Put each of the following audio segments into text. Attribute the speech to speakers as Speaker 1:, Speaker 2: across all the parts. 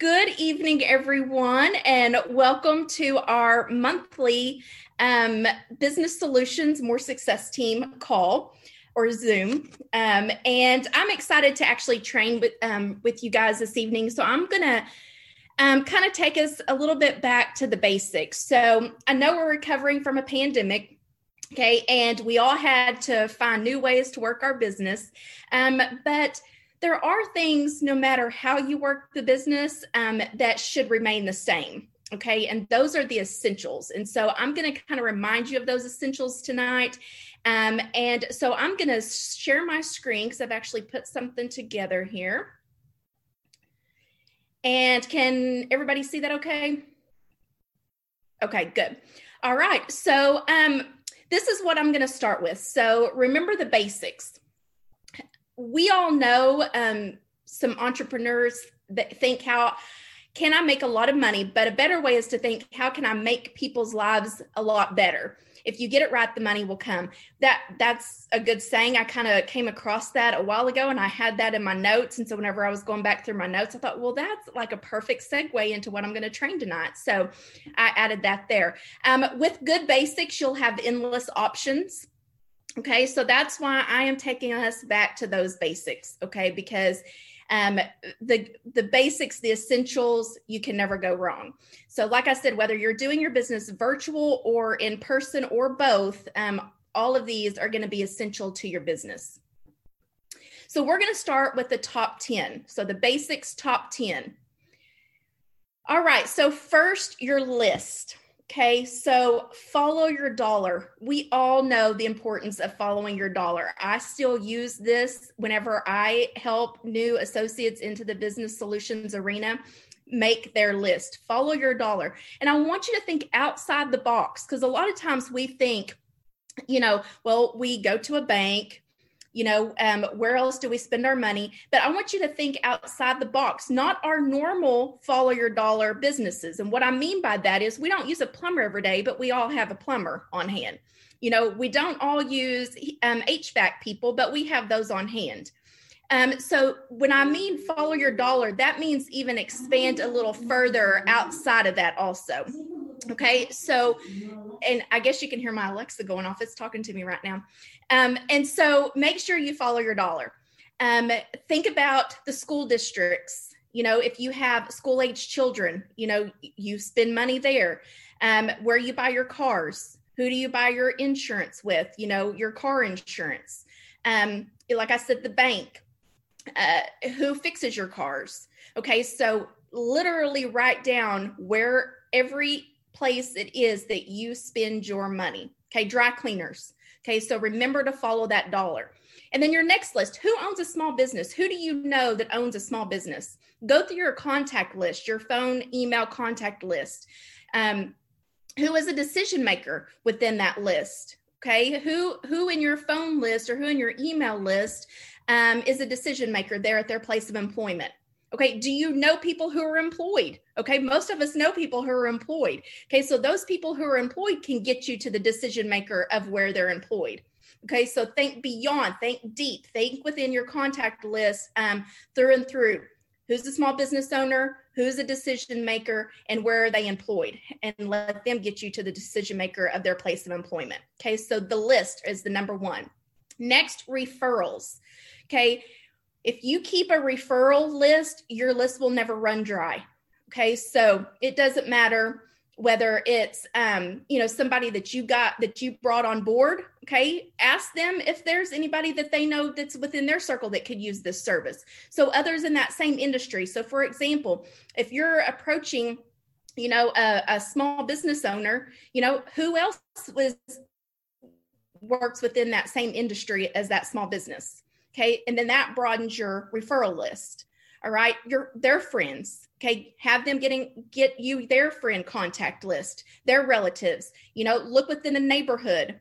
Speaker 1: Good evening, everyone, and welcome to our monthly um, Business Solutions More Success Team call or Zoom. Um, and I'm excited to actually train with um, with you guys this evening. So I'm gonna um, kind of take us a little bit back to the basics. So I know we're recovering from a pandemic. Okay, and we all had to find new ways to work our business. Um, but there are things, no matter how you work the business, um, that should remain the same. Okay. And those are the essentials. And so I'm going to kind of remind you of those essentials tonight. Um, and so I'm going to share my screen because I've actually put something together here. And can everybody see that okay? Okay, good. All right. So um, this is what I'm going to start with. So remember the basics we all know um, some entrepreneurs that think how can I make a lot of money? But a better way is to think, how can I make people's lives a lot better? If you get it right, the money will come. That that's a good saying. I kind of came across that a while ago, and I had that in my notes. And so whenever I was going back through my notes, I thought, well, that's like a perfect segue into what I'm going to train tonight. So I added that there. Um, with good basics, you'll have endless options. Okay, so that's why I am taking us back to those basics. Okay, because um, the the basics, the essentials, you can never go wrong. So, like I said, whether you're doing your business virtual or in person or both, um, all of these are going to be essential to your business. So, we're going to start with the top 10. So, the basics top 10. All right, so first, your list. Okay, so follow your dollar. We all know the importance of following your dollar. I still use this whenever I help new associates into the business solutions arena make their list. Follow your dollar. And I want you to think outside the box because a lot of times we think, you know, well, we go to a bank, you know um, where else do we spend our money? But i want you to think outside the box not our normal follow your dollar businesses. And what i mean by that is we don't use a plumber every day but we all have a plumber on hand. You know we don't all use um, hvac people but we have those on hand um, so when I mean follow your dollar, that means even expand a little further outside of that also. Okay, so and I guess you can hear my Alexa going off. It's talking to me right now. Um, and so make sure you follow your dollar. Um, think about the school districts. You know, if you have school age children, you know, you spend money there. Um, where you buy your cars, who do you buy your insurance with? You know, your car insurance. Um, like I said, the bank. Uh, who fixes your cars? Okay, so literally write down where every place it is that you spend your money. Okay, dry cleaners. Okay, so remember to follow that dollar. And then your next list who owns a small business? Who do you know that owns a small business? Go through your contact list, your phone, email contact list. Um, who is a decision maker within that list? Okay, who who in your phone list or who in your email list um, is a decision maker there at their place of employment? Okay, do you know people who are employed? Okay, most of us know people who are employed. Okay, so those people who are employed can get you to the decision maker of where they're employed. Okay, so think beyond, think deep, think within your contact list um, through and through. Who's a small business owner? Who's a decision maker? And where are they employed? And let them get you to the decision maker of their place of employment. Okay, so the list is the number one. Next, referrals. Okay, if you keep a referral list, your list will never run dry. Okay, so it doesn't matter whether it's um, you know somebody that you got that you brought on board okay ask them if there's anybody that they know that's within their circle that could use this service so others in that same industry so for example if you're approaching you know a, a small business owner you know who else was works within that same industry as that small business Okay. And then that broadens your referral list. All right. Your their friends. Okay. Have them getting get you their friend contact list, their relatives, you know, look within the neighborhood,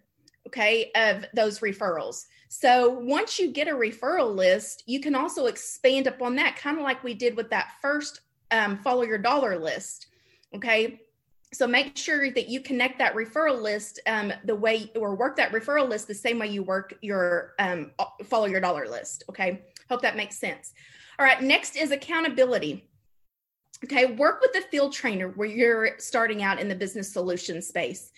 Speaker 1: okay, of those referrals. So once you get a referral list, you can also expand upon that, kind of like we did with that first um, follow your dollar list. Okay so make sure that you connect that referral list um, the way or work that referral list the same way you work your um, follow your dollar list okay hope that makes sense all right next is accountability Okay, work with a field trainer where you're starting out in the business solution space.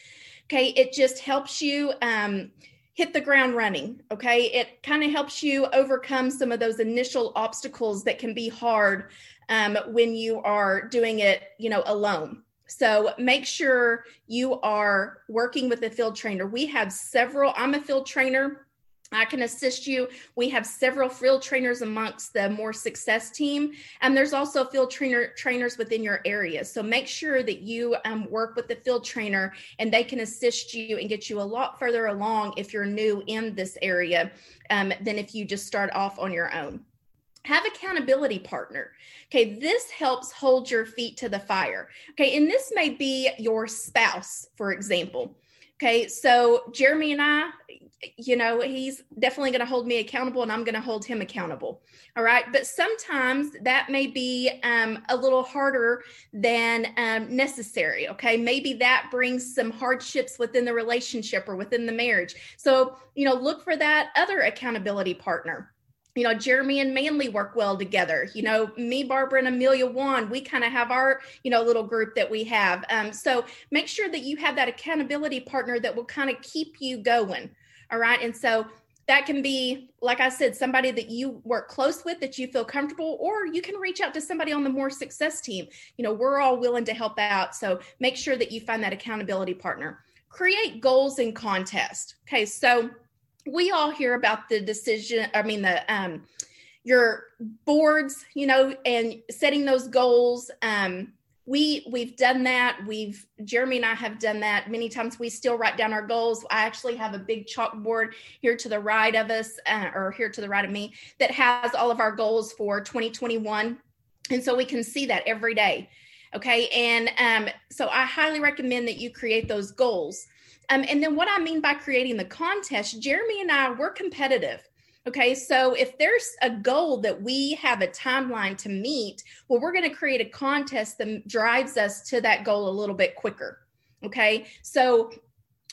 Speaker 1: Okay, it just helps you um, hit the ground running. Okay, it kind of helps you overcome some of those initial obstacles that can be hard um, when you are doing it, you know, alone. So make sure you are working with a field trainer. We have several, I'm a field trainer. I can assist you. We have several field trainers amongst the more success team, and there's also field trainer trainers within your area. So make sure that you um, work with the field trainer, and they can assist you and get you a lot further along if you're new in this area um, than if you just start off on your own have accountability partner okay this helps hold your feet to the fire okay and this may be your spouse for example okay so jeremy and i you know he's definitely going to hold me accountable and i'm going to hold him accountable. All right but sometimes that may be um, a little harder than um, necessary okay? Maybe that brings some hardships within the relationship or within the marriage. So you know look for that other accountability partner you know, Jeremy and Manley work well together. You know, me, Barbara, and Amelia Wan, we kind of have our, you know, little group that we have. Um, so make sure that you have that accountability partner that will kind of keep you going. All right. And so that can be, like I said, somebody that you work close with that you feel comfortable, or you can reach out to somebody on the more success team. You know, we're all willing to help out. So make sure that you find that accountability partner. Create goals and contest. Okay. So, we all hear about the decision i mean the um your boards you know and setting those goals. Um we we've done that. We've jeremy and i have done that many times. We still write down our goals. I actually have a big chalkboard here to the right of us uh, or here to the right of me that has all of our goals for 2021 and so we can see that every day. Okay? And um, so i highly recommend that you create those goals um, and then what I mean by creating the contest, Jeremy and I, we're competitive. Okay, so if there's a goal that we have a timeline to meet, well, we're going to create a contest that drives us to that goal a little bit quicker. Okay, so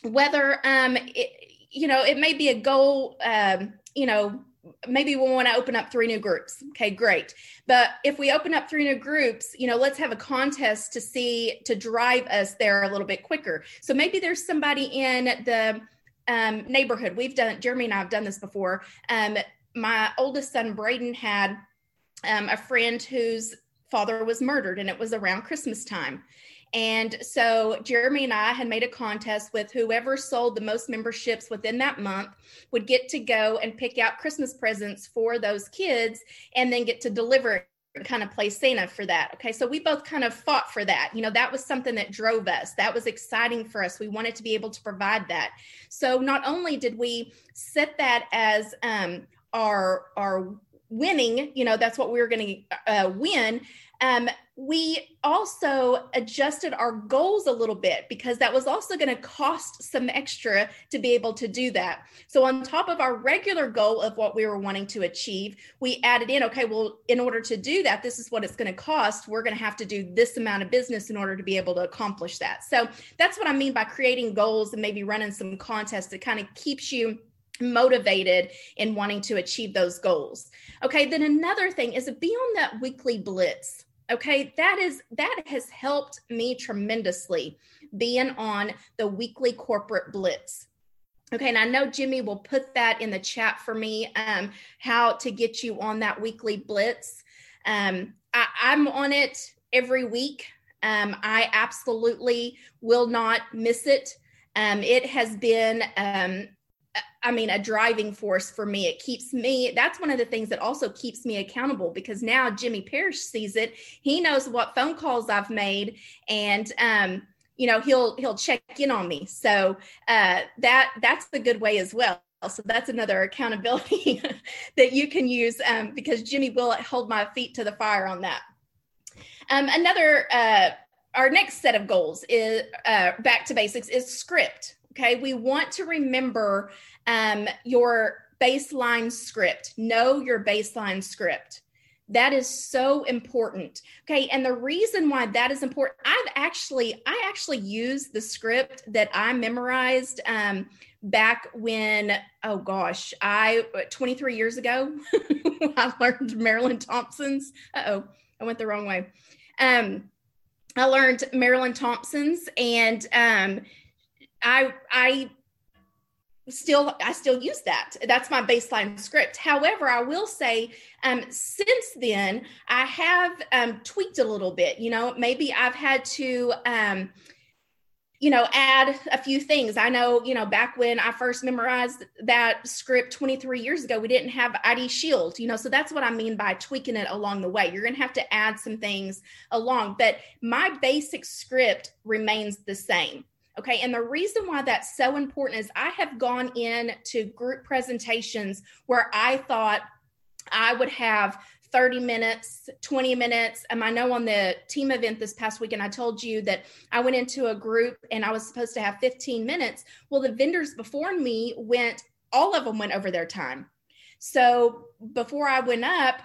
Speaker 1: whether um, it, you know, it may be a goal, um, you know, maybe we want to open up three new groups. Okay, great. But if we open up three new groups, you know, let's have a contest to see to drive us there a little bit quicker. So maybe there's somebody in the um, neighborhood. We've done Jeremy and I have done this before. Um, my oldest son Braden had um, a friend whose father was murdered, and it was around Christmas time. And so Jeremy and I had made a contest with whoever sold the most memberships within that month would get to go and pick out Christmas presents for those kids and then get to deliver and kind of play Santa for that. Okay. So we both kind of fought for that. You know, that was something that drove us. That was exciting for us. We wanted to be able to provide that. So not only did we set that as um, our, our winning, you know, that's what we were going to uh, win. Um, we also adjusted our goals a little bit because that was also going to cost some extra to be able to do that. So, on top of our regular goal of what we were wanting to achieve, we added in okay, well, in order to do that, this is what it's going to cost. We're going to have to do this amount of business in order to be able to accomplish that. So, that's what I mean by creating goals and maybe running some contests that kind of keeps you motivated in wanting to achieve those goals. Okay, then another thing is to be on that weekly blitz. Okay that is that has helped me tremendously being on the weekly corporate blitz. Okay and i know jimmy will put that in the chat for me um, how to get you on that weekly blitz. Um, I, i'm on it every week. Um, i absolutely will not miss it. Um, it has been um, I mean, a driving force for me. It keeps me, that's one of the things that also keeps me accountable because now Jimmy Parrish sees it. He knows what phone calls I've made and, um, you know, he'll, he'll check in on me. So, uh, that, that's the good way as well. So that's another accountability that you can use um, because Jimmy will hold my feet to the fire on that. Um, another, uh, our next set of goals is uh, back to basics is script Okay. We want to remember um, your baseline script. Know your baseline script. That is so important. Okay. And the reason why that is important, I've actually, I actually used the script that I memorized um, back when, oh gosh, I, 23 years ago, I learned Marilyn Thompson's. Uh oh, I went the wrong way. Um, I learned Marilyn Thompson's, and um, I I still I still use that. That's my baseline script. However, I will say um, since then I have um, tweaked a little bit. You know, maybe I've had to. Um, you know, add a few things. I know, you know, back when I first memorized that script 23 years ago, we didn't have ID Shield, you know, so that's what I mean by tweaking it along the way. You're going to have to add some things along, but my basic script remains the same. Okay. And the reason why that's so important is I have gone in to group presentations where I thought I would have 30 minutes, 20 minutes. Um, I know on the team event this past weekend, I told you that I went into a group and I was supposed to have 15 minutes. Well, the vendors before me went, all of them went over their time. So before I went up,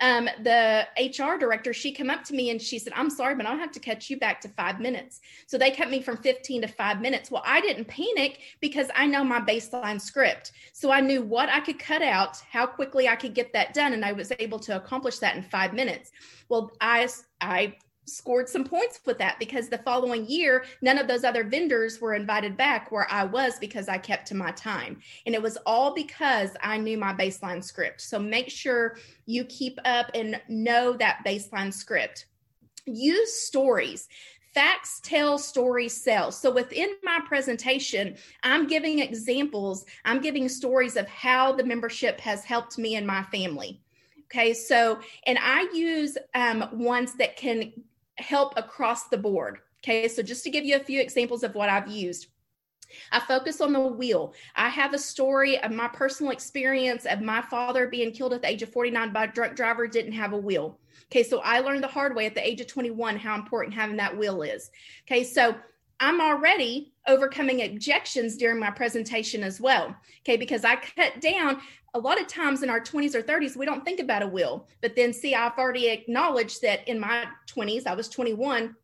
Speaker 1: um, the HR director, she came up to me and she said, I'm sorry, but I'll have to catch you back to five minutes. So they cut me from 15 to five minutes. Well, I didn't panic because I know my baseline script. So I knew what I could cut out, how quickly I could get that done. And I was able to accomplish that in five minutes. Well, I, I scored some points with that because the following year, none of those other vendors were invited back where I was because I kept to my time. And it was all because I knew my baseline script. So make sure you keep up and know that baseline script. Use stories. Facts tell, stories sell. So within my presentation, I'm giving examples, I'm giving stories of how the membership has helped me and my family. Okay, so, and I use um, ones that can help across the board. Okay, so just to give you a few examples of what I've used. I focus on the wheel. I have a story of my personal experience of my father being killed at the age of 49 by a drunk driver, didn't have a wheel. Okay, so I learned the hard way at the age of 21 how important having that wheel is. Okay, so I'm already overcoming objections during my presentation as well. Okay, because I cut down a lot of times in our 20s or 30s, we don't think about a will. But then, see, I've already acknowledged that in my 20s, I was 21.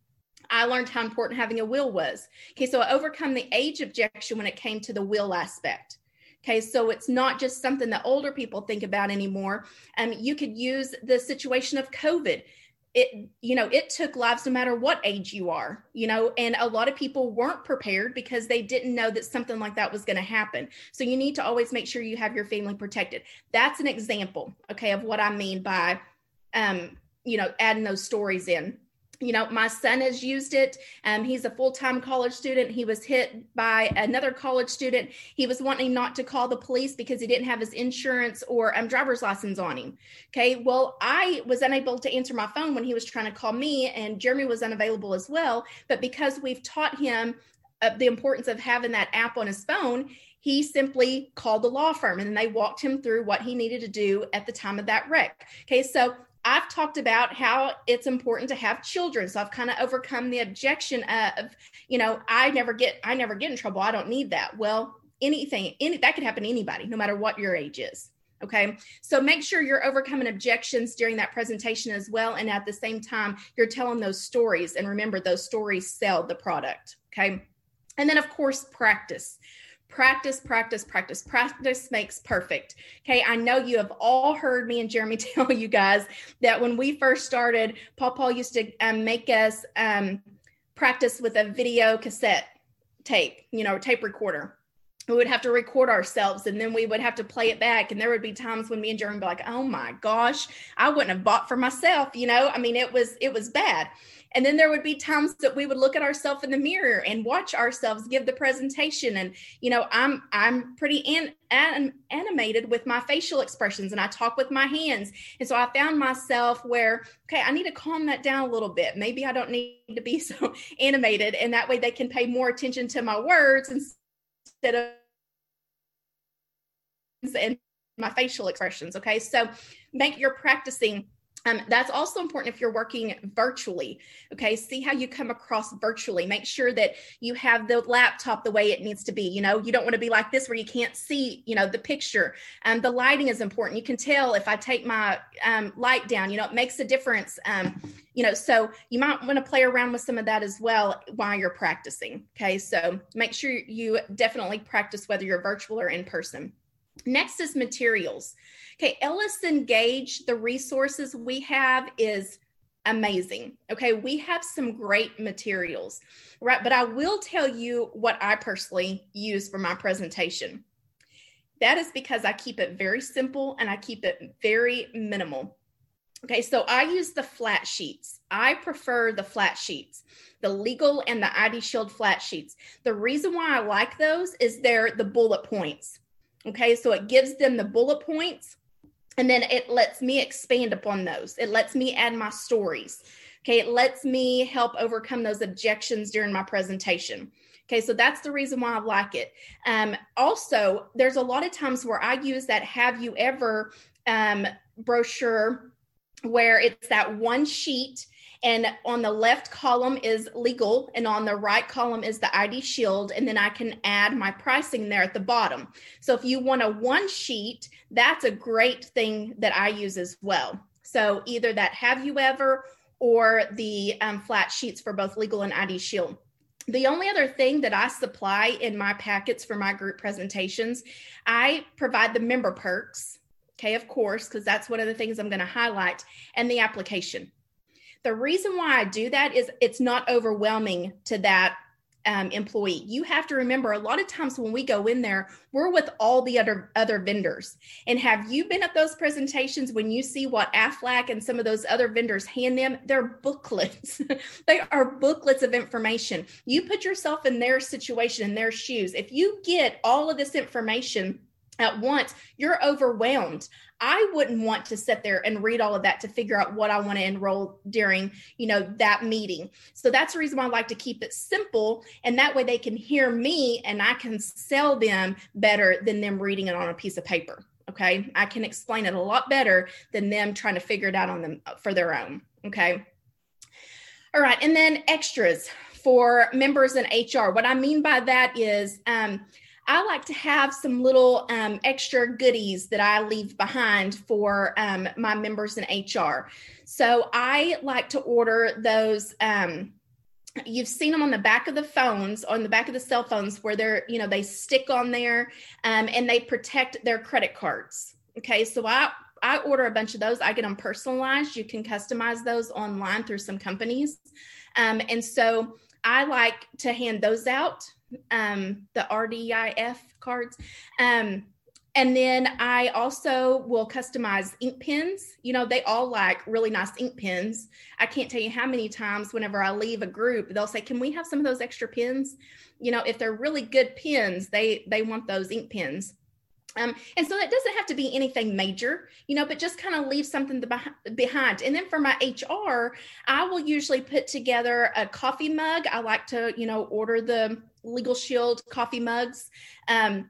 Speaker 1: I learned how important having a will was. Okay, so I overcome the age objection when it came to the will aspect. Okay, so it's not just something that older people think about anymore. Um, you could use the situation of COVID it you know it took lives no matter what age you are you know and a lot of people weren't prepared because they didn't know that something like that was going to happen. So you need to always make sure you have your family protected. That's an example okay of what i mean by um you know adding those stories in you know my son has used it um, he's a full-time college student he was hit by another college student he was wanting not to call the police because he didn't have his insurance or um, driver's license on him okay? Well i was unable to answer my phone when he was trying to call me and jeremy was unavailable as well but because we've taught him uh, the importance of having that app on his phone he simply called the law firm and they walked him through what he needed to do at the time of that wreck okay? So I've talked about how it's important to have children. So I've kind of overcome the objection of, you know, I never get I never get in trouble. I don't need that. Well, anything any that could happen to anybody, no matter what your age is. Okay. So make sure you're overcoming objections during that presentation as well. And at the same time, you're telling those stories. And remember, those stories sell the product. Okay. And then, of course, practice practice, practice, practice. Practice makes perfect. Okay. I know you have all heard me and Jeremy tell you guys that when we first started, Paul Paul used to um, make us um, practice with a video cassette tape, you know, tape recorder. We would have to record ourselves and then we would have to play it back. And there would be times when me and Jeremy would be like, oh my gosh, I wouldn't have bought for myself. You know, I mean, it was, it was bad. And then there would be times that we would look at ourselves in the mirror and watch ourselves give the presentation. And, you know, I'm, I'm pretty an, an, animated with my facial expressions and I talk with my hands. And so I found myself where, okay, I need to calm that down a little bit. Maybe I don't need to be so animated. And that way they can pay more attention to my words instead of and my facial expressions. Okay. So make your practicing um, that's also important if you're working virtually. Okay, see how you come across virtually. Make sure that you have the laptop the way it needs to be. You know, you don't want to be like this where you can't see, you know, the picture. Um, the lighting is important. You can tell if I take my um, light down, you know, it makes a difference. Um, you know, so you might want to play around with some of that as well while you're practicing. Okay, so make sure you definitely practice whether you're virtual or in person. Next is materials. Okay, Ellison Gage, the resources we have is amazing. Okay, we have some great materials, right? But I will tell you what I personally use for my presentation. That is because I keep it very simple and I keep it very minimal. Okay, so I use the flat sheets. I prefer the flat sheets, the legal and the ID Shield flat sheets. The reason why I like those is they're the bullet points. Okay, so it gives them the bullet points and then it lets me expand upon those. It lets me add my stories. Okay, it lets me help overcome those objections during my presentation. Okay, so that's the reason why I like it. Um, also, there's a lot of times where I use that have you ever um, brochure where it's that one sheet and on the left column is legal and on the right column is the id shield and then i can add my pricing there at the bottom so if you want a one sheet that's a great thing that i use as well so either that have you ever or the um, flat sheets for both legal and id shield the only other thing that I supply in my packets for my group presentations, I provide the member perks. Okay, of course, because that's one of the things I'm going to highlight, and the application. The reason why I do that is it's not overwhelming to that um, employee. You have to remember a lot of times when we go in there, we're with all the other other vendors. And have you been at those presentations when you see what Aflac and some of those other vendors hand them? They're booklets. they are booklets of information. You put yourself in their situation, in their shoes. If you get all of this information at once, you're overwhelmed. I wouldn't want to sit there and read all of that to figure out what I want to enroll during, you know, that meeting. So that's the reason why I like to keep it simple and that way they can hear me and I can sell them better than them reading it on a piece of paper. Okay? I can explain it a lot better than them trying to figure it out on them for their own, okay? All right, and then extras for members in HR. What I mean by that is um I like to have some little um, extra goodies that I leave behind for um, my members in HR. So I like to order those. Um, you've seen them on the back of the phones, on the back of the cell phones, where they're you know they stick on there um, and they protect their credit cards. Okay, so I I order a bunch of those. I get them personalized. You can customize those online through some companies, um, and so I like to hand those out um, the RDIF cards. Um, and then I also will customize ink pens. You know, they all like really nice ink pens. I can't tell you how many times whenever I leave a group, they'll say, "Can we have some of those extra pens?" You know, if they're really good pens, they they want those ink pens. Um, and so that doesn't have to be anything major, you know, but just kind of leave something behind. And then for my HR, I will usually put together a coffee mug. I like to, you know, order the Legal Shield coffee mugs. Um,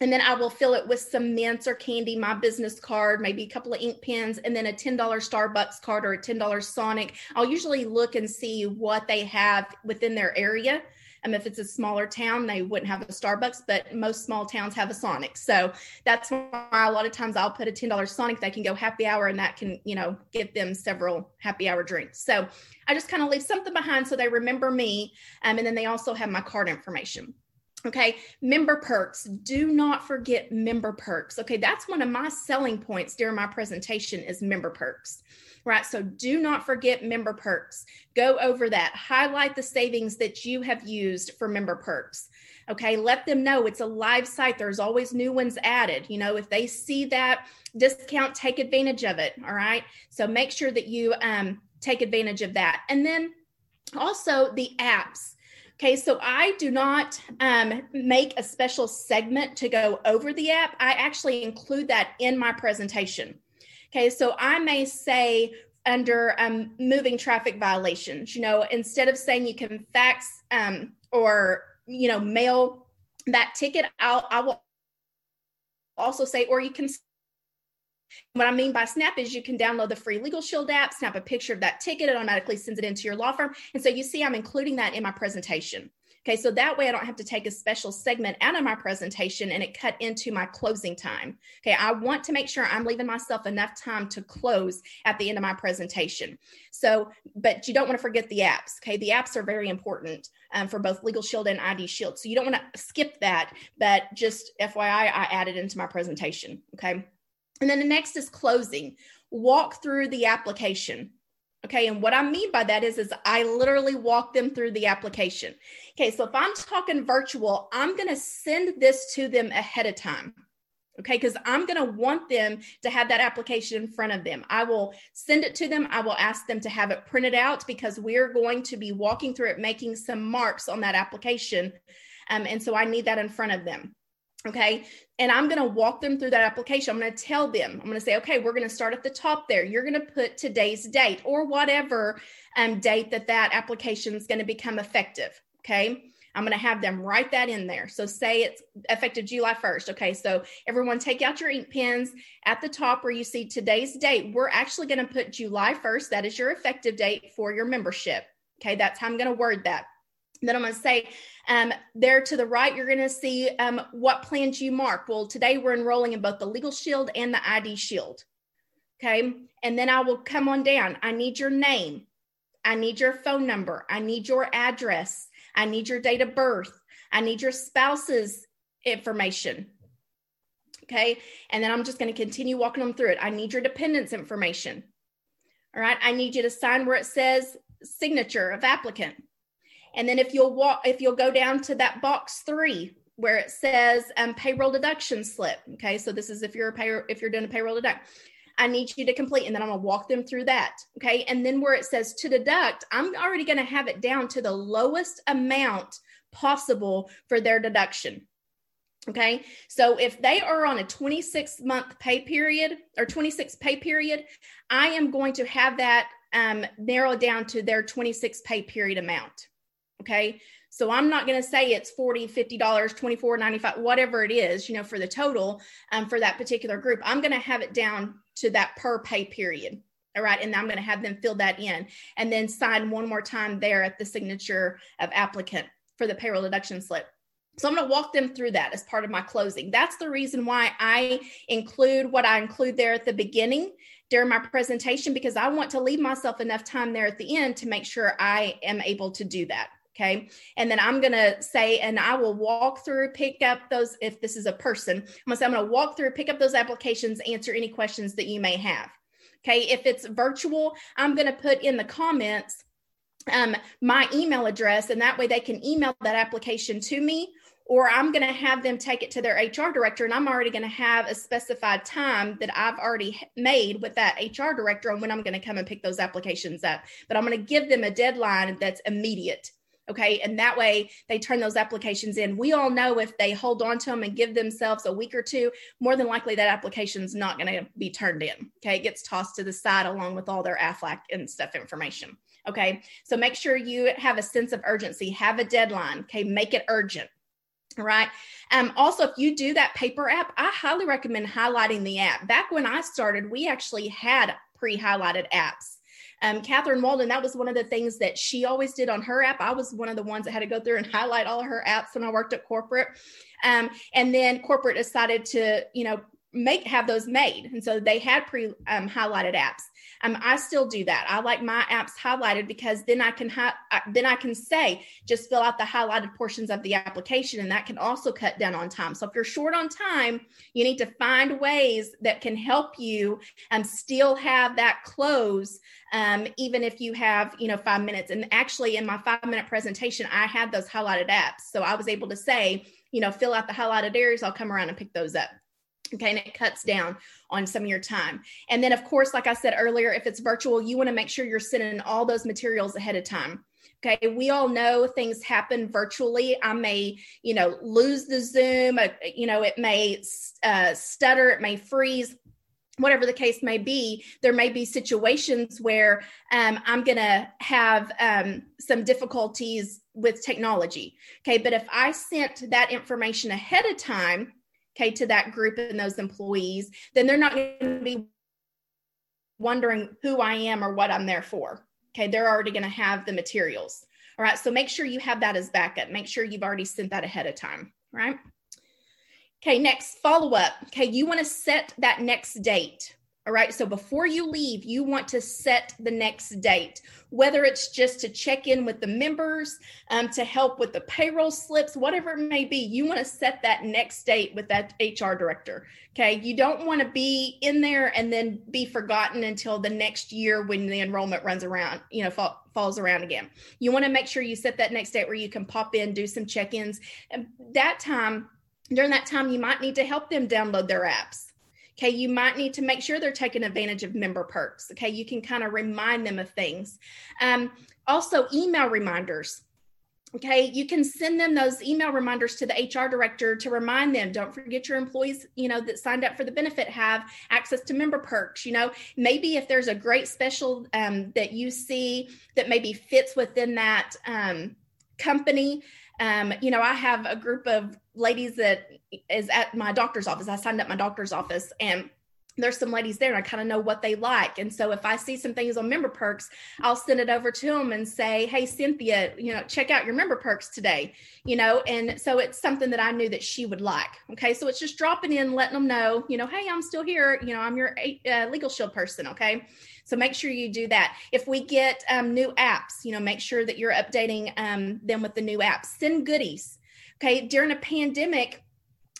Speaker 1: and then I will fill it with some mints or candy, my business card, maybe a couple of ink pens, and then a $10 Starbucks card or a $10 Sonic. I'll usually look and see what they have within their area um, if it's a smaller town, they wouldn't have a Starbucks, but most small towns have a Sonic. So that's why a lot of times I'll put a $10 Sonic they can go happy hour and that can, you know, get them several happy hour drinks. So I just kind of leave something behind so they remember me. Um, and then they also have my card information. Okay, member perks. Do not forget member perks. Okay, that's one of my selling points during my presentation is member perks right? So do not forget member perks. Go over that. Highlight the savings that you have used for member perks. Okay, let them know it's a live site. There's always new ones added. You know, if they see that discount, take advantage of it. All right. So make sure that you um, take advantage of that. And then also the apps. Okay, so I do not um, make a special segment to go over the app. I actually include that in my presentation. Okay, so I may say under um, moving traffic violations, you know, instead of saying you can fax um, or, you know, mail that ticket, I'll, I will also say, or you can what I mean by snap is you can download the free Legal Shield app, snap a picture of that ticket, it automatically sends it into your law firm. And so you see, I'm including that in my presentation. Okay, so that way I don't have to take a special segment out of my presentation and it cut into my closing time. Okay, I want to make sure I'm leaving myself enough time to close at the end of my presentation. So, but you don't want to forget the apps. Okay, the apps are very important um, for both Legal Shield and ID Shield. So you don't want to skip that, but just FYI, I added into my presentation. Okay, and then the next is closing. Walk through the application Okay. And what I mean by that is, is I literally walk them through the application. Okay. So if I'm talking virtual, I'm going to send this to them ahead of time. Okay. Because I'm going to want them to have that application in front of them. I will send it to them. I will ask them to have it printed out because we're going to be walking through it, making some marks on that application. Um, and so I need that in front of them. Okay. And I'm going to walk them through that application. I'm going to tell them, I'm going to say, okay, we're going to start at the top there. You're going to put today's date or whatever um, date that that application is going to become effective. Okay. I'm going to have them write that in there. So say it's effective July 1st. Okay. So everyone take out your ink pens at the top where you see today's date. We're actually going to put July 1st. That is your effective date for your membership. Okay. That's how I'm going to word that. Then I'm going to say, um, there to the right, you're going to see um, what plans you mark. Well, today we're enrolling in both the Legal Shield and the ID Shield. Okay. And then I will come on down. I need your name. I need your phone number. I need your address. I need your date of birth. I need your spouse's information. Okay. And then I'm just going to continue walking them through it. I need your dependents information. All right. I need you to sign where it says signature of applicant. And then if you'll walk, if you'll go down to that box three where it says um, payroll deduction slip. Okay, so this is if you're a pay, if you're doing a payroll deduct. I need you to complete, and then I'm gonna walk them through that. Okay, and then where it says to deduct, I'm already gonna have it down to the lowest amount possible for their deduction. Okay, so if they are on a 26 month pay period or 26 pay period, I am going to have that um, narrowed down to their 26 pay period amount. Okay. So I'm not going to say it's 40, $50, 24, 95, whatever it is, you know, for the total um, for that particular group. I'm going to have it down to that per pay period. All right. And I'm going to have them fill that in and then sign one more time there at the signature of applicant for the payroll deduction slip. So I'm going to walk them through that as part of my closing. That's the reason why I include what I include there at the beginning during my presentation because I want to leave myself enough time there at the end to make sure I am able to do that. Okay. And then I'm going to say, and I will walk through, pick up those, if this is a person, I'm going to say, I'm going to walk through, pick up those applications, answer any questions that you may have. Okay. If it's virtual, I'm going to put in the comments um, my email address, and that way they can email that application to me. Or I'm going to have them take it to their HR director, and I'm already going to have a specified time that I've already made with that HR director on when I'm going to come and pick those applications up. But I'm going to give them a deadline that's immediate Okay. And that way they turn those applications in. We all know if they hold on to them and give themselves a week or two, more than likely that application is not going to be turned in. Okay. It gets tossed to the side along with all their AFLAC and stuff information. Okay. So make sure you have a sense of urgency, have a deadline. Okay. Make it urgent. All right. Um, also, if you do that paper app, I highly recommend highlighting the app. Back when I started, we actually had pre highlighted apps um, Catherine Walden, that was one of the things that she always did on her app. I was one of the ones that had to go through and highlight all of her apps when I worked at corporate. Um, and then corporate decided to, you know, make have those made and so they had pre um, highlighted apps um, i still do that. I like my apps highlighted because then i can hi- then i can say just fill out the highlighted portions of the application and that can also cut down on time. So if you're short on time you need to find ways that can help you um, still have that close um, even if you have you know five minutes. And actually in my five minute presentation i had those highlighted apps. So i was able to say you know fill out the highlighted areas. I'll come around and pick those up Okay, and it cuts down on some of your time. And then, of course, like I said earlier, if it's virtual, you want to make sure you're sending all those materials ahead of time. Okay, we all know things happen virtually. I may, you know, lose the Zoom, uh, you know, it may uh, stutter, it may freeze whatever the case may be, there may be situations where um, I'm going to have um, some difficulties with technology. Okay, but if I sent that information ahead of time, okay, to that group and those employees, then they're not going to be wondering who I am or what I'm there for. Okay, they're already going to have the materials. All right, so make sure you have that as backup. Make sure you've already sent that ahead of time, right? Okay, next follow up. Okay, you want to set that next date. All right. So before you leave, you want to set the next date, whether it's just to check in with the members, um, to help with the payroll slips, whatever it may be. You want to set that next date with that HR director. Okay. You don't want to be in there and then be forgotten until the next year when the enrollment runs around, you know, fall, falls around again. You want to make sure you set that next date where you can pop in, do some check ins. And that time, during that time, you might need to help them download their apps Okay, you might need to make sure they're taking advantage of member perks. Okay, you can kind of remind them of things. Um, also, email reminders. Okay, you can send them those email reminders to the HR director to remind them. Don't forget your employees, you know, that signed up for the benefit have access to member perks. You know, maybe if there's a great special um, that you see that maybe fits within that um, company, um, you know, I have a group of ladies that is at my doctor's office. I signed up my doctor's office and there's some ladies there and I kind of know what they like. And so if I see some things on member perks, I'll send it over to them and say, Hey, Cynthia, you know, check out your member perks today, you know? And so it's something that I knew that she would like. Okay. So it's just dropping in, letting them know, you know, Hey, I'm still here. You know, I'm your uh, legal shield person. Okay. So make sure you do that. If we get um, new apps, you know, make sure that you're updating um, them with the new apps. Send goodies. Okay. During a pandemic,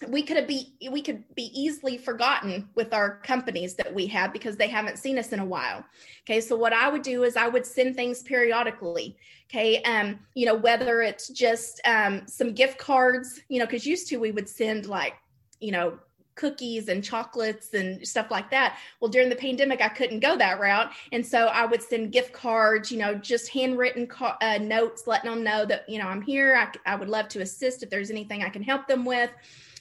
Speaker 1: we could be we could be easily forgotten with our companies that we have because they haven't seen us in a while okay so what i would do is i would send things periodically okay um you know whether it's just um some gift cards you know because used to we would send like you know cookies and chocolates and stuff like that. Well, during the pandemic, I couldn't go that route. And so I would send gift cards, you know, just handwritten ca- uh, notes, letting them know that, you know, I'm here. I, I would love to assist if there's anything I can help them with,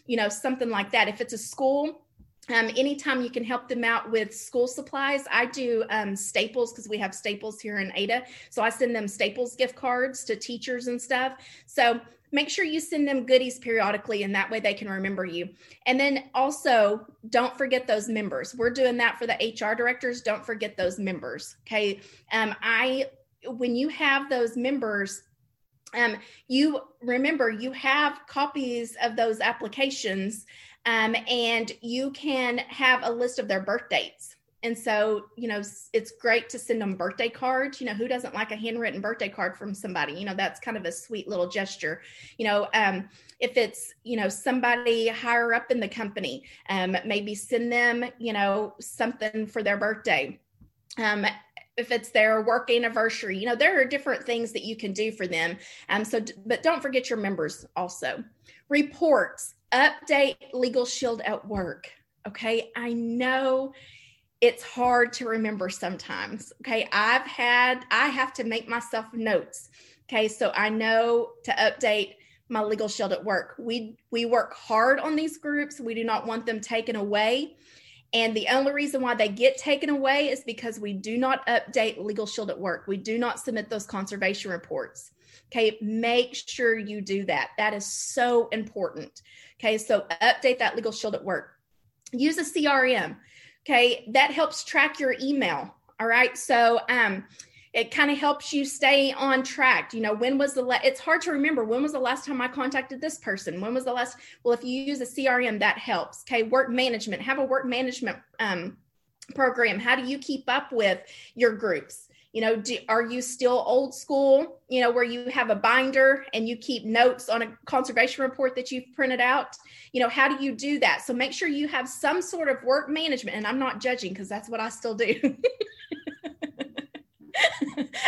Speaker 1: you know, something like that. If it's a school, um, anytime you can help them out with school supplies, I do um, Staples because we have Staples here in Ada. So I send them Staples gift cards to teachers and stuff. So make sure you send them goodies periodically and that way they can remember you. And then also don't forget those members. We're doing that for the hr directors. Don't forget those members okay? Um, i when you have those members um, you remember you have copies of those applications um, and you can have a list of their birth dates and so, you know, it's great to send them birthday cards. You know, who doesn't like a handwritten birthday card from somebody? You know, that's kind of a sweet little gesture. You know, um, if it's, you know, somebody higher up in the company, um, maybe send them, you know, something for their birthday. Um, if it's their work anniversary, you know, there are different things that you can do for them. Um, so, but don't forget your members also. Reports, update Legal Shield at work. Okay. I know it's hard to remember sometimes. Okay. I've had, I have to make myself notes. Okay. So I know to update my legal shield at work. We we work hard on these groups. We do not want them taken away. And the only reason why they get taken away is because we do not update legal shield at work. We do not submit those conservation reports. Okay, make sure you do that. That is so important. Okay, so update that legal shield at work. Use a CRM. Okay, that helps track your email. All right, so um, it kind of helps you stay on track. You know, when was the la- it's hard to remember when was the last time I contacted this person? When was the last? Well, if you use a CRM, that helps. Okay, work management. Have a work management um, program. How do you keep up with your groups? You know do, are you still old school you know where you have a binder and you keep notes on a conservation report that you've printed out? You know how do you do that? So make sure you have some sort of work management and i'm not judging because that's what i still do.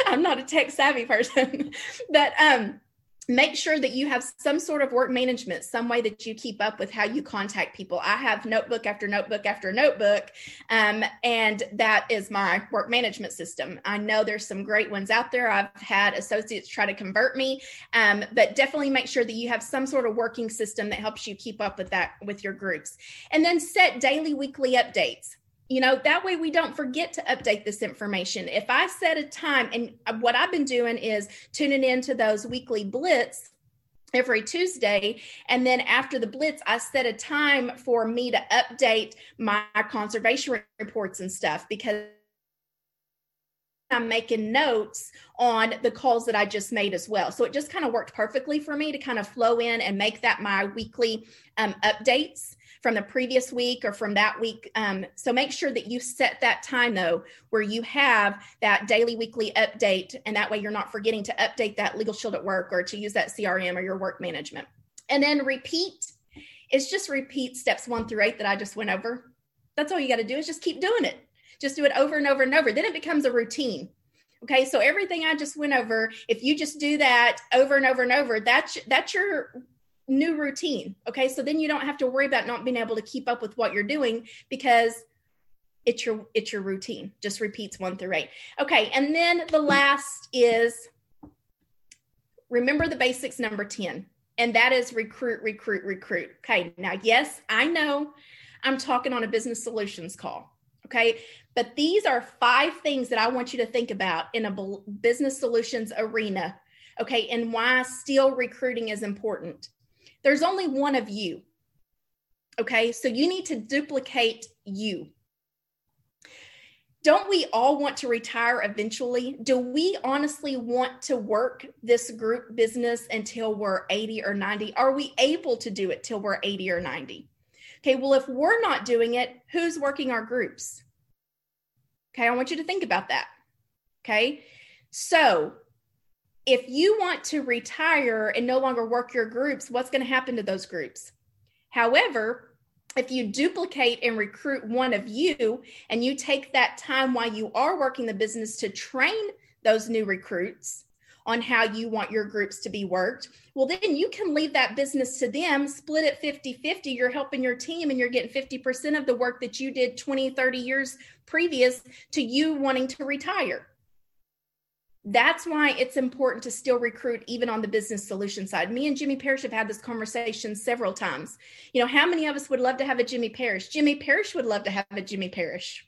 Speaker 1: I'm not a tech savvy person but um make sure that you have some sort of work management, some way that you keep up with how you contact people. I have notebook after notebook after notebook, um, and that is my work management system. I know there's some great ones out there. I've had associates try to convert me, um, but definitely make sure that you have some sort of working system that helps you keep up with that with your groups. And then set daily, weekly updates you know that way we don't forget to update this information if i set a time and what i've been doing is tuning into those weekly blitz every tuesday and then after the blitz i set a time for me to update my conservation reports and stuff because I'm making notes on the calls that I just made as well. So it just kind of worked perfectly for me to kind of flow in and make that my weekly um, updates from the previous week or from that week. Um, so make sure that you set that time though, where you have that daily, weekly update. And that way you're not forgetting to update that legal shield at work or to use that CRM or your work management. And then repeat is just repeat steps one through eight that I just went over. That's all you got to do is just keep doing it. Just do it over and over and over. Then it becomes a routine. Okay, so everything I just went over, if you just do that over and over and over, that's that's your new routine. Okay, so then you don't have to worry about not being able to keep up with what you're doing because it's your it's your routine. Just repeats one through eight. Okay, and then the last is remember the basics number 10 and that is recruit recruit recruit okay now yes i know i'm talking on a business solutions call okay but these are five things that I want you to think about in a business solutions arena. Okay. And why still recruiting is important. There's only one of you. Okay. So you need to duplicate you. Don't we all want to retire eventually? Do we honestly want to work this group business until we're 80 or 90? Are we able to do it till we're 80 or 90? Okay, well, if we're not doing it, who's working our groups? Okay, I want you to think about that. Okay, so if you want to retire and no longer work your groups, what's going to happen to those groups? However, if you duplicate and recruit one of you and you take that time while you are working the business to train those new recruits, on how you want your groups to be worked, well, then you can leave that business to them, split it 50 50. You're helping your team and you're getting 50% of the work that you did 20, 30 years previous to you wanting to retire. That's why it's important to still recruit even on the business solution side. Me and Jimmy Parrish have had this conversation several times. You know, how many of us would love to have a Jimmy Parrish? Jimmy Parrish would love to have a Jimmy Parrish.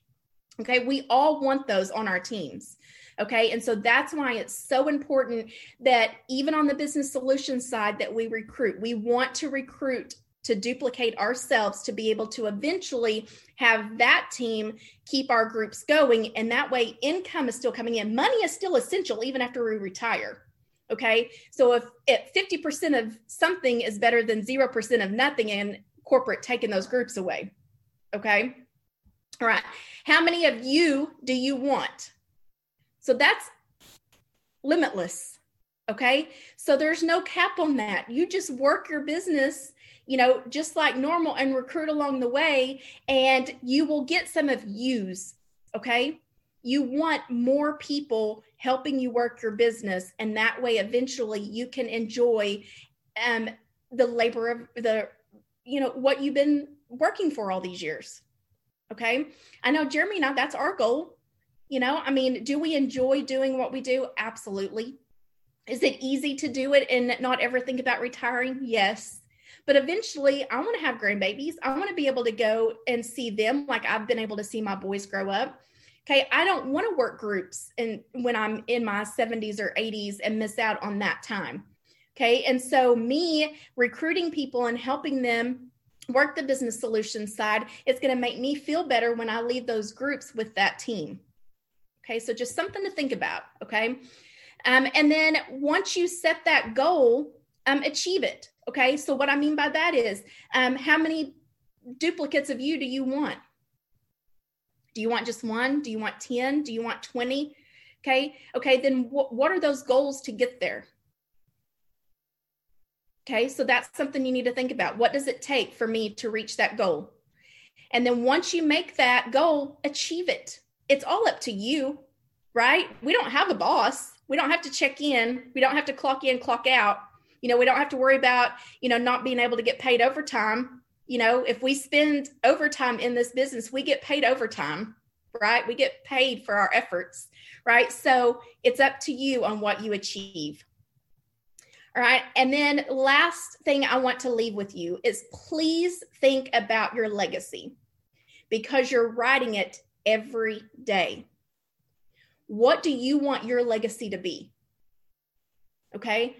Speaker 1: Okay, we all want those on our teams. Okay. And so that's why it's so important that even on the business solution side that we recruit, we want to recruit to duplicate ourselves to be able to eventually have that team keep our groups going. And that way income is still coming in. Money is still essential even after we retire. Okay. So if, if 50% of something is better than 0% of nothing and corporate taking those groups away. Okay. All right. How many of you do you want? So that's limitless. Okay. So there's no cap on that. You just work your business, you know, just like normal and recruit along the way, and you will get some of yous. Okay. You want more people helping you work your business. And that way, eventually, you can enjoy um, the labor of the, you know, what you've been working for all these years. Okay. I know, Jeremy, now that's our goal you know, I mean, do we enjoy doing what we do? Absolutely. Is it easy to do it and not ever think about retiring? Yes. But eventually, I want to have grandbabies. I want to be able to go and see them like I've been able to see my boys grow up. Okay, I don't want to work groups and when I'm in my 70s or 80s and miss out on that time. Okay, and so me recruiting people and helping them work the business solutions side, it's going to make me feel better when I leave those groups with that team. Okay, so just something to think about. Okay. Um, and then once you set that goal, um, achieve it. Okay. So what I mean by that is um, how many duplicates of you do you want? Do you want just one? Do you want 10? Do you want 20? Okay. Okay. Then wh- what are those goals to get there? Okay. So that's something you need to think about. What does it take for me to reach that goal? And then once you make that goal, achieve it it's all up to you, right? We don't have a boss. We don't have to check in. We don't have to clock in, clock out. You know, we don't have to worry about, you know, not being able to get paid overtime. You know, if we spend overtime in this business, we get paid overtime, right? We get paid for our efforts, right? So it's up to you on what you achieve. All right. And then last thing I want to leave with you is please think about your legacy because you're writing it every day. What do you want your legacy to be? Okay.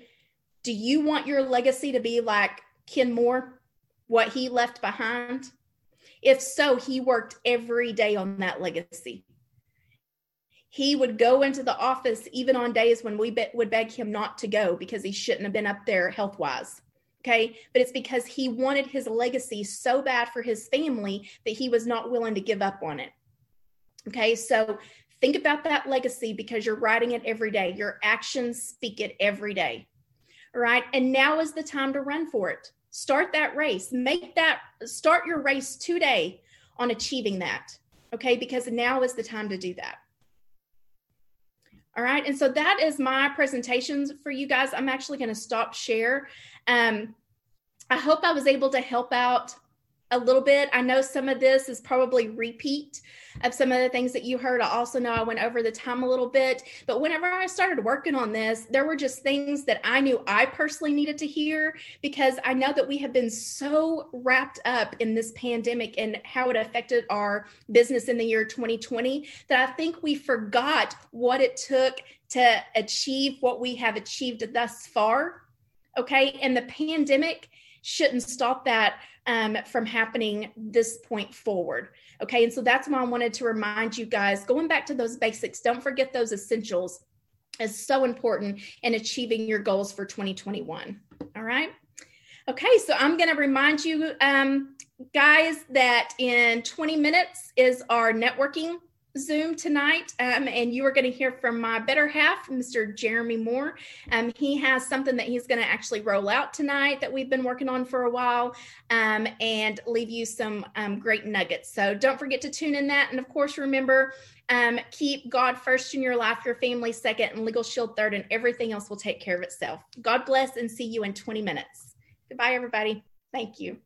Speaker 1: Do you want your legacy to be like Ken Moore, what he left behind? If so, he worked every day on that legacy. He would go into the office even on days when we be- would beg him not to go because he shouldn't have been up there health wise. Okay. But it's because he wanted his legacy so bad for his family that he was not willing to give up on it. Okay. So think about that legacy because you're writing it every day. Your actions speak it every day. Right. And now is the time to run for it. Start that race. Make that, start your race today on achieving that. Okay. Because now is the time to do that. All right. And so that is my presentations for you guys. I'm actually going to stop share. Um, I hope I was able to help out a little bit. I know some of this is probably repeat of some of the things that you heard. I also know I went over the time a little bit, but whenever I started working on this, there were just things that I knew I personally needed to hear because I know that we have been so wrapped up in this pandemic and how it affected our business in the year 2020 that I think we forgot what it took to achieve what we have achieved thus far. Okay. And the pandemic shouldn't stop that um, from happening this point forward. Okay. And so that's why I wanted to remind you guys going back to those basics, don't forget those essentials is so important in achieving your goals for 2021. All right. Okay, so I'm going to remind you, um, guys, that in 20 minutes is our networking Zoom tonight, um, and you are going to hear from my better half, Mr. Jeremy Moore. Um, he has something that he's going to actually roll out tonight that we've been working on for a while um, and leave you some um, great nuggets. So don't forget to tune in that. And of course, remember, um, keep God first in your life, your family second, and Legal Shield third, and everything else will take care of itself. God bless and see you in 20 minutes. Goodbye, everybody. Thank you.